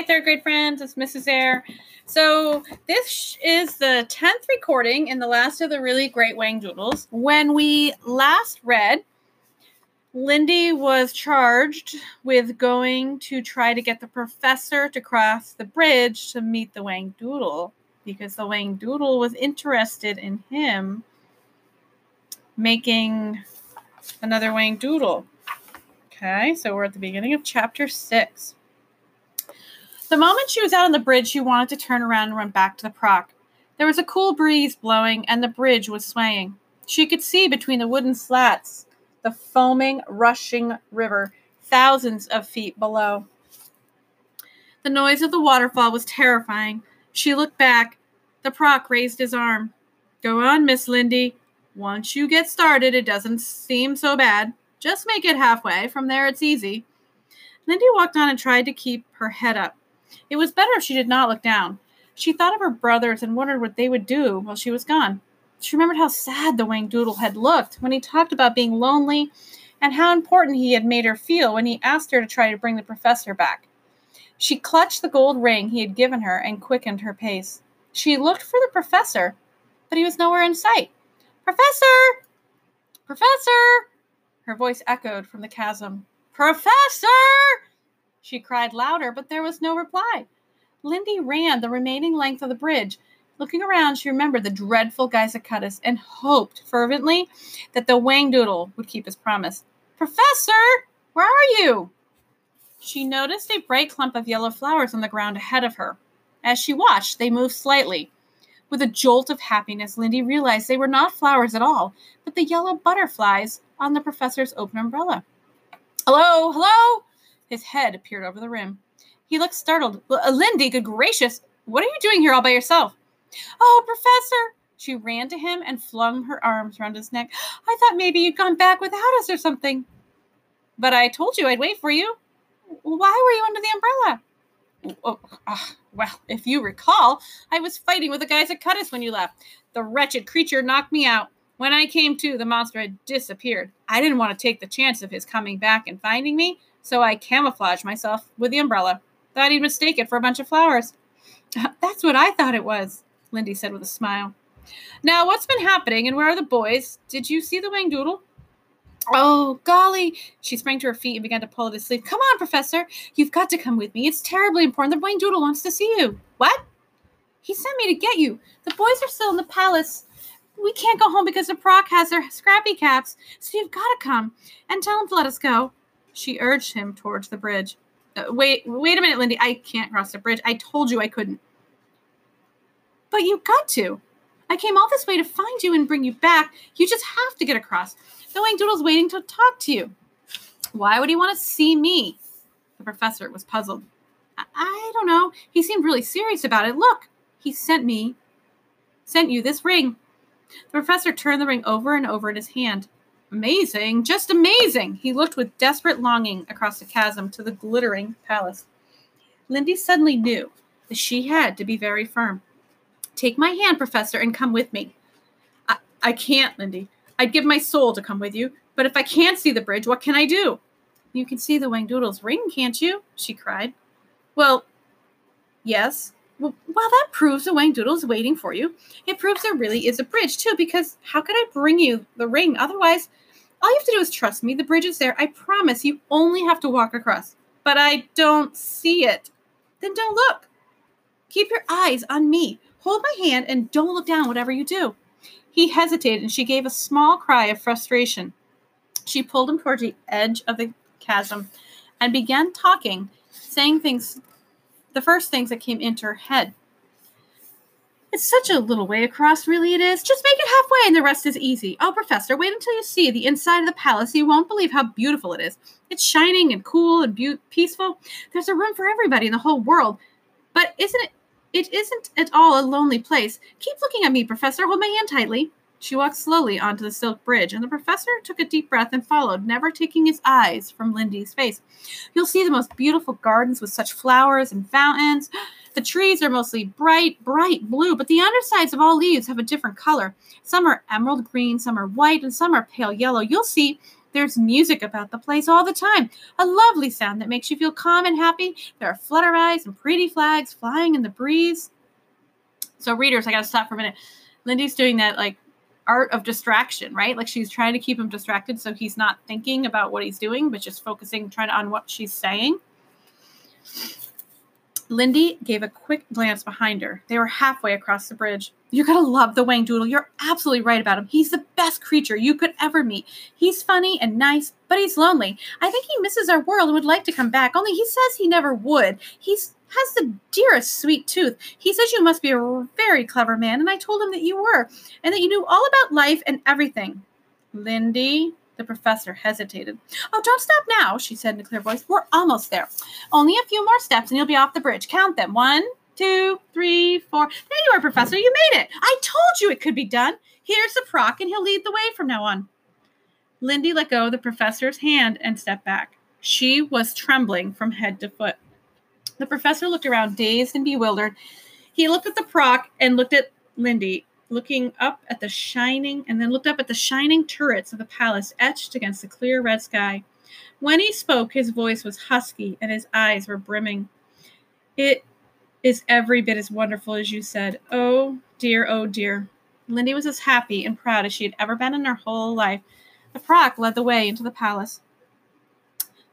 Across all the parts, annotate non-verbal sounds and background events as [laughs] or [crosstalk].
Hi, third grade friends. It's Mrs. Air. So, this is the 10th recording in the last of the really great Whangdoodles. When we last read, Lindy was charged with going to try to get the professor to cross the bridge to meet the Whangdoodle because the Whangdoodle was interested in him making another Wang Doodle. Okay, so we're at the beginning of chapter 6. The moment she was out on the bridge, she wanted to turn around and run back to the Prock. There was a cool breeze blowing, and the bridge was swaying. She could see between the wooden slats the foaming, rushing river, thousands of feet below. The noise of the waterfall was terrifying. She looked back. The Prock raised his arm. Go on, Miss Lindy. Once you get started, it doesn't seem so bad. Just make it halfway. From there, it's easy. Lindy walked on and tried to keep her head up. It was better if she did not look down. She thought of her brothers and wondered what they would do while she was gone. She remembered how sad the Wang Doodle had looked when he talked about being lonely and how important he had made her feel when he asked her to try to bring the professor back. She clutched the gold ring he had given her and quickened her pace. She looked for the professor, but he was nowhere in sight. Professor! Professor! Her voice echoed from the chasm. Professor! She cried louder, but there was no reply. Lindy ran the remaining length of the bridge. Looking around, she remembered the dreadful Geizicuttus and hoped fervently that the Whangdoodle would keep his promise. Professor, where are you? She noticed a bright clump of yellow flowers on the ground ahead of her. As she watched, they moved slightly. With a jolt of happiness, Lindy realized they were not flowers at all, but the yellow butterflies on the professor's open umbrella. Hello, hello! His head appeared over the rim. He looked startled. Uh, Lindy, good gracious, what are you doing here all by yourself? Oh, Professor! She ran to him and flung her arms around his neck. I thought maybe you'd gone back without us or something. But I told you I'd wait for you. Why were you under the umbrella? Oh, uh, well, if you recall, I was fighting with the Geizicuttus when you left. The wretched creature knocked me out. When I came to, the monster had disappeared. I didn't want to take the chance of his coming back and finding me, so I camouflaged myself with the umbrella. Thought he'd mistake it for a bunch of flowers. [laughs] That's what I thought it was, Lindy said with a smile. Now, what's been happening and where are the boys? Did you see the Whangdoodle? Oh, golly. She sprang to her feet and began to pull at his sleeve. Come on, Professor. You've got to come with me. It's terribly important. The Whangdoodle wants to see you. What? He sent me to get you. The boys are still in the palace. We can't go home because the Prock has their scrappy caps, so you've got to come and tell him to let us go. She urged him towards the bridge. Uh, wait, wait a minute, Lindy. I can't cross the bridge. I told you I couldn't. But you got to. I came all this way to find you and bring you back. You just have to get across. The Whangdoodle's waiting to talk to you. Why would he want to see me? The professor was puzzled. I don't know. He seemed really serious about it. Look, he sent me, sent you this ring. The professor turned the ring over and over in his hand. Amazing, just amazing. He looked with desperate longing across the chasm to the glittering palace. Lindy suddenly knew that she had to be very firm. Take my hand, Professor, and come with me. I, I can't, Lindy. I'd give my soul to come with you, but if I can't see the bridge, what can I do? You can see the Whangdoodle's ring, can't you? she cried. Well, yes. Well, that proves the Whangdoodle is waiting for you. It proves there really is a bridge, too, because how could I bring you the ring? Otherwise, all you have to do is trust me. The bridge is there. I promise you only have to walk across. But I don't see it. Then don't look. Keep your eyes on me. Hold my hand and don't look down, whatever you do. He hesitated and she gave a small cry of frustration. She pulled him toward the edge of the chasm and began talking, saying things, the first things that came into her head. It's such a little way across, really it is. Just make it halfway and the rest is easy. Oh, Professor, wait until you see the inside of the palace. You won't believe how beautiful it is. It's shining and cool and be- peaceful. There's a room for everybody in the whole world. But isn't it? It isn't at all a lonely place. Keep looking at me, Professor. Hold my hand tightly. She walked slowly onto the silk bridge, and the professor took a deep breath and followed, never taking his eyes from Lindy's face. You'll see the most beautiful gardens with such flowers and fountains. [gasps] The trees are mostly bright, bright blue, but the undersides of all leaves have a different color. Some are emerald green, some are white, and some are pale yellow. You'll see There's music about the place all the time, a lovely sound that makes you feel calm and happy. There are flutter eyes and pretty flags flying in the breeze. So, readers, I got to stop for a minute. Lindy's doing that like art of distraction, right? Like she's trying to keep him distracted so he's not thinking about what he's doing, but just focusing trying on what she's saying. Lindy gave a quick glance behind her. They were halfway across the bridge. You're going to love the Whangdoodle. You're absolutely right about him. He's the best creature you could ever meet. He's funny and nice, but he's lonely. I think he misses our world and would like to come back, only he says he never would. He's has the dearest sweet tooth. He says you must be a very clever man, and I told him that you were, and that you knew all about life and everything. Lindy, the professor hesitated. Oh, don't stop now, she said in a clear voice. We're almost there. Only a few more steps and you'll be off the bridge. Count them. One, two, three, four. There you are, Professor. You made it. I told you it could be done. Here's the Prock, and he'll lead the way from now on. Lindy let go of the professor's hand and stepped back. She was trembling from head to foot. The professor looked around, dazed and bewildered. He looked at the Prock and looked at Lindy, looking up at the shining, and then looked up at the shining turrets of the palace etched against the clear red sky. When he spoke, his voice was husky and his eyes were brimming. It is every bit as wonderful as you said. Oh dear, oh dear. Lindy was as happy and proud as she had ever been in her whole life. The Prock led the way into the palace.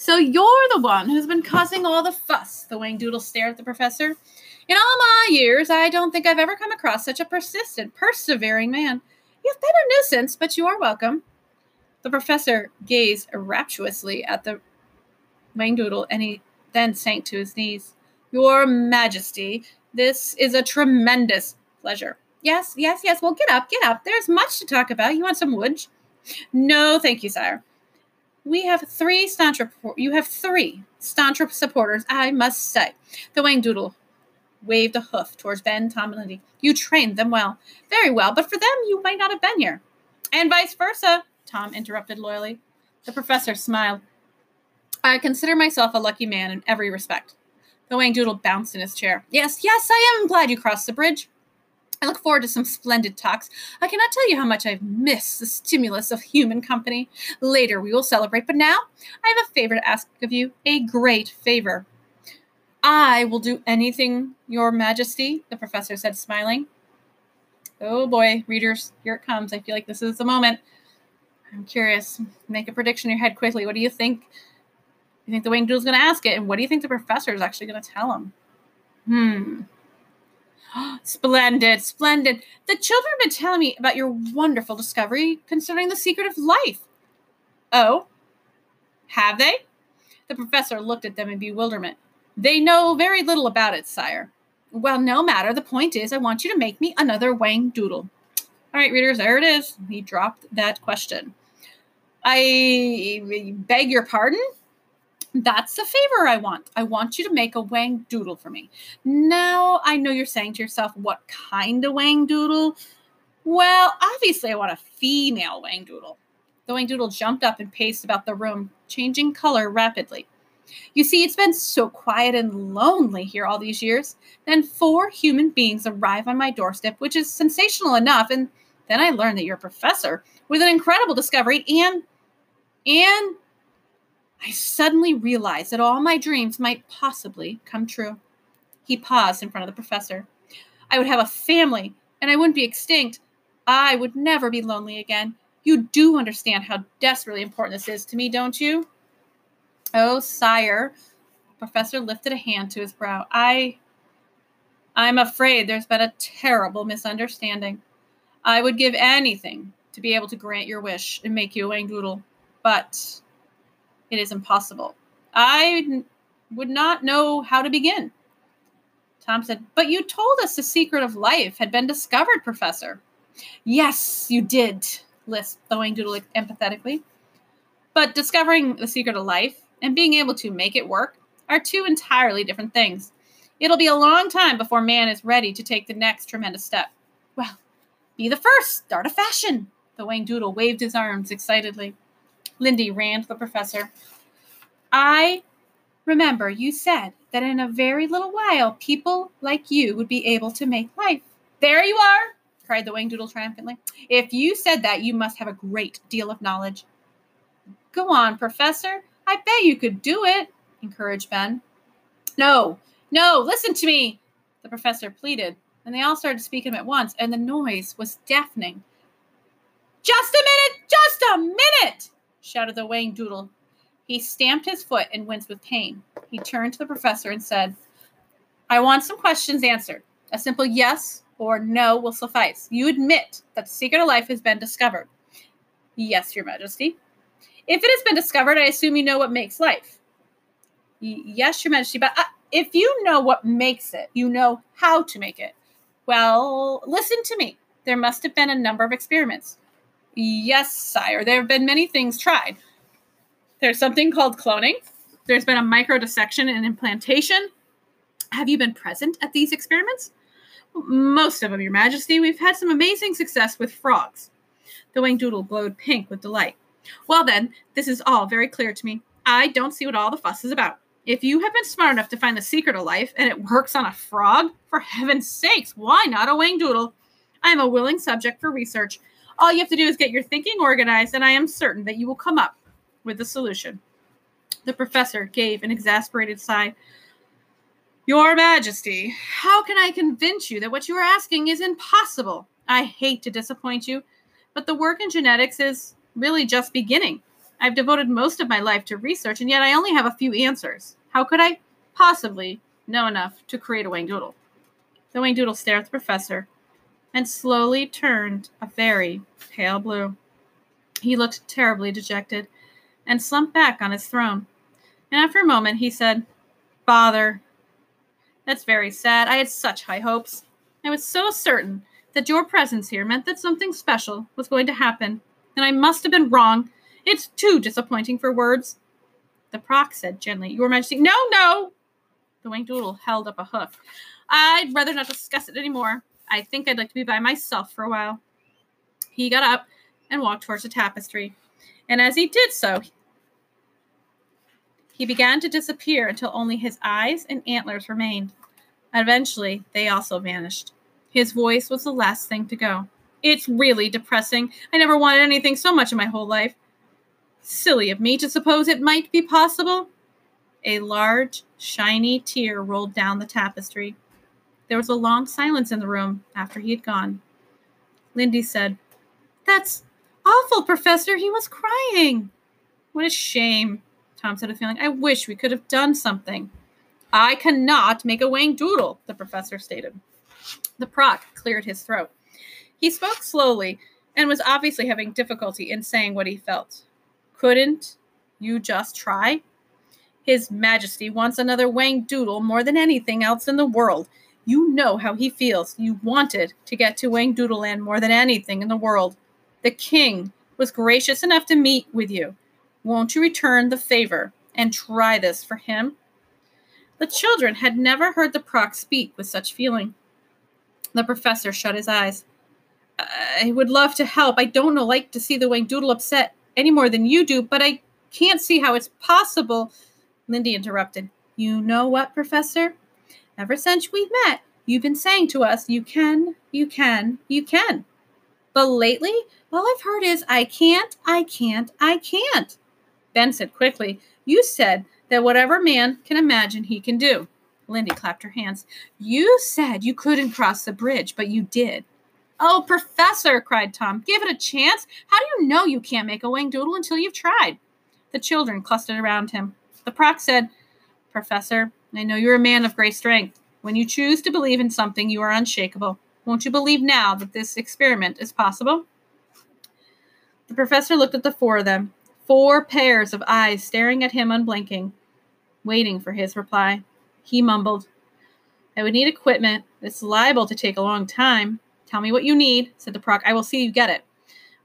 So you're the one who's been causing all the fuss, the Whangdoodle stared at the professor. In all my years, I don't think I've ever come across such a persistent, persevering man. You've been a nuisance, but you are welcome. The professor gazed rapturously at the Whangdoodle, and he then sank to his knees. Your Majesty, this is a tremendous pleasure. Yes, yes, yes. Well, get up, get up. There's much to talk about. You want some wood? No, thank you, sire. We have three staunch you have three staunch supporters, I must say. The Whangdoodle waved a hoof towards Ben, Tom, and Lindy. You trained them well. Very well, but for them you might not have been here. And vice versa, Tom interrupted loyally. The professor smiled. I consider myself a lucky man in every respect. The Whangdoodle bounced in his chair. Yes, yes, I am glad you crossed the bridge. I look forward to some splendid talks. I cannot tell you how much I've missed the stimulus of human company. Later we will celebrate, but now I have a favor to ask of you, a great favor. I will do anything, Your Majesty, the professor said, smiling. Oh boy, readers, here it comes. I feel like this is the moment. I'm curious. Make a prediction in your head quickly. What do you think? You think the Whangdoodle's going to ask it? And what do you think the professor is actually going to tell him? Hmm. [gasps] splendid, splendid. The children have been telling me about your wonderful discovery concerning the secret of life. Oh, have they? The professor looked at them in bewilderment. They know very little about it, sire. Well, no matter. The point is, I want you to make me another Whangdoodle. All right, readers, there it is. He dropped that question. I beg your pardon? That's the favor I want. I want you to make a Whangdoodle for me. Now, I know you're saying to yourself, what kind of Whangdoodle? Well, obviously, I want a female Whangdoodle. The Whangdoodle jumped up and paced about the room, changing color rapidly. You see, it's been so quiet and lonely here all these years. Then four human beings arrive on my doorstep, which is sensational enough, and then I learn that you're a professor with an incredible discovery and and I suddenly realized that all my dreams might possibly come true. He paused in front of the professor. I would have a family, and I wouldn't be extinct. I would never be lonely again. You do understand how desperately important this is to me, don't you? Oh, sire. The professor lifted a hand to his brow. I. I'm afraid there's been a terrible misunderstanding. I would give anything to be able to grant your wish and make you a Whangdoodle, but it is impossible. I would not know how to begin. Tom said, But you told us the secret of life had been discovered, Professor. Yes, you did, lisped the Whangdoodle empathetically. But discovering the secret of life and being able to make it work are two entirely different things. It'll be a long time before man is ready to take the next tremendous step. Well, be the first, start a fashion. The Whangdoodle waved his arms excitedly. Lindy ran to the professor. I remember you said that in a very little while people like you would be able to make life. There you are, cried the Whangdoodle triumphantly. If you said that, you must have a great deal of knowledge. Go on, Professor. I bet you could do it, encouraged Ben. No, no, listen to me, the professor pleaded, and they all started speaking at once, and the noise was deafening. Just a minute! Just a minute! Shouted the Whangdoodle. He stamped his foot and winced with pain. He turned to the professor and said, I want some questions answered. A simple yes or no will suffice. You admit that the secret of life has been discovered. Yes, Your Majesty. If it has been discovered, I assume you know what makes life. Y- yes, Your Majesty, but uh, if you know what makes it, you know how to make it. Well, listen to me. There must have been a number of experiments. Yes, sire. There have been many things tried. There's something called cloning. There's been a microdissection and implantation. Have you been present at these experiments? Most of them, Your Majesty. We've had some amazing success with frogs. The Whangdoodle glowed pink with delight. Well, then, this is all very clear to me. I don't see what all the fuss is about. If you have been smart enough to find the secret of life and it works on a frog, for heaven's sakes, why not a Whangdoodle? I am a willing subject for research. All you have to do is get your thinking organized, and I am certain that you will come up with a solution. The professor gave an exasperated sigh. Your Majesty, how can I convince you that what you are asking is impossible? I hate to disappoint you, but the work in genetics is really just beginning. I've devoted most of my life to research, and yet I only have a few answers. How could I possibly know enough to create a Whangdoodle? The Whangdoodle stared at the professor and slowly turned a very pale blue. He looked terribly dejected and slumped back on his throne. And after a moment, he said, Father, that's very sad. I had such high hopes. I was so certain that your presence here meant that something special was going to happen, and I must have been wrong. It's too disappointing for words. The Prock said gently, Your Majesty, no, no! The Whangdoodle held up a hoof. I'd rather not discuss it anymore. I think I'd like to be by myself for a while. He got up and walked towards the tapestry. And as he did so, he began to disappear until only his eyes and antlers remained. Eventually, they also vanished. His voice was the last thing to go. It's really depressing. I never wanted anything so much in my whole life. Silly of me to suppose it might be possible. A large, shiny tear rolled down the tapestry. There was a long silence in the room after he had gone. Lindy said, That's awful, Professor. He was crying. What a shame, Tom said, a feeling. I wish we could have done something. I cannot make a Whangdoodle, the professor stated. The Prock cleared his throat. He spoke slowly and was obviously having difficulty in saying what he felt. Couldn't you just try? His Majesty wants another Whangdoodle more than anything else in the world. You know how he feels. You wanted to get to Whangdoodle Land more than anything in the world. The king was gracious enough to meet with you. Won't you return the favor and try this for him? The children had never heard the Prock speak with such feeling. The professor shut his eyes. I would love to help. I don't know, like to see the Whangdoodle upset any more than you do, but I can't see how it's possible. Lindy interrupted. You know what, Professor? Ever since we met, you've been saying to us, you can, you can, you can. But lately, all I've heard is, I can't, I can't, I can't. Ben said quickly, You said that whatever man can imagine, he can do. Lindy clapped her hands. You said you couldn't cross the bridge, but you did. Oh, Professor, cried Tom, give it a chance. How do you know you can't make a Whangdoodle until you've tried? The children clustered around him. The Prock said, Professor, I know you're a man of great strength. When you choose to believe in something, you are unshakable. Won't you believe now that this experiment is possible? The professor looked at the four of them, four pairs of eyes staring at him unblinking, waiting for his reply. He mumbled, I would need equipment. It's liable to take a long time. Tell me what you need, said the Prock. I will see you get it.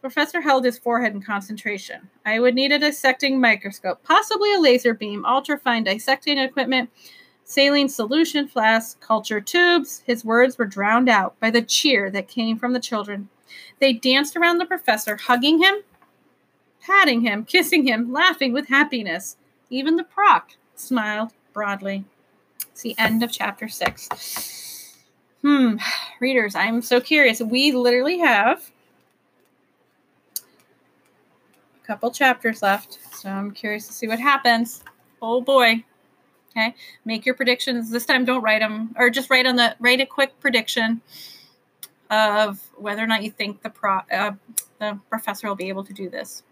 Professor held his forehead in concentration. I would need a dissecting microscope, possibly a laser beam, ultrafine dissecting equipment, saline solution flask, culture tubes. His words were drowned out by the cheer that came from the children. They danced around the professor, hugging him, patting him, kissing him, laughing with happiness. Even the Prock smiled broadly. It's the end of chapter six. Hmm, readers, I'm so curious. We literally have couple chapters left. So I'm curious to see what happens. Oh boy. Okay. Make your predictions. This time don't write them or just write on the write a quick prediction of whether or not you think the pro uh, the professor will be able to do this.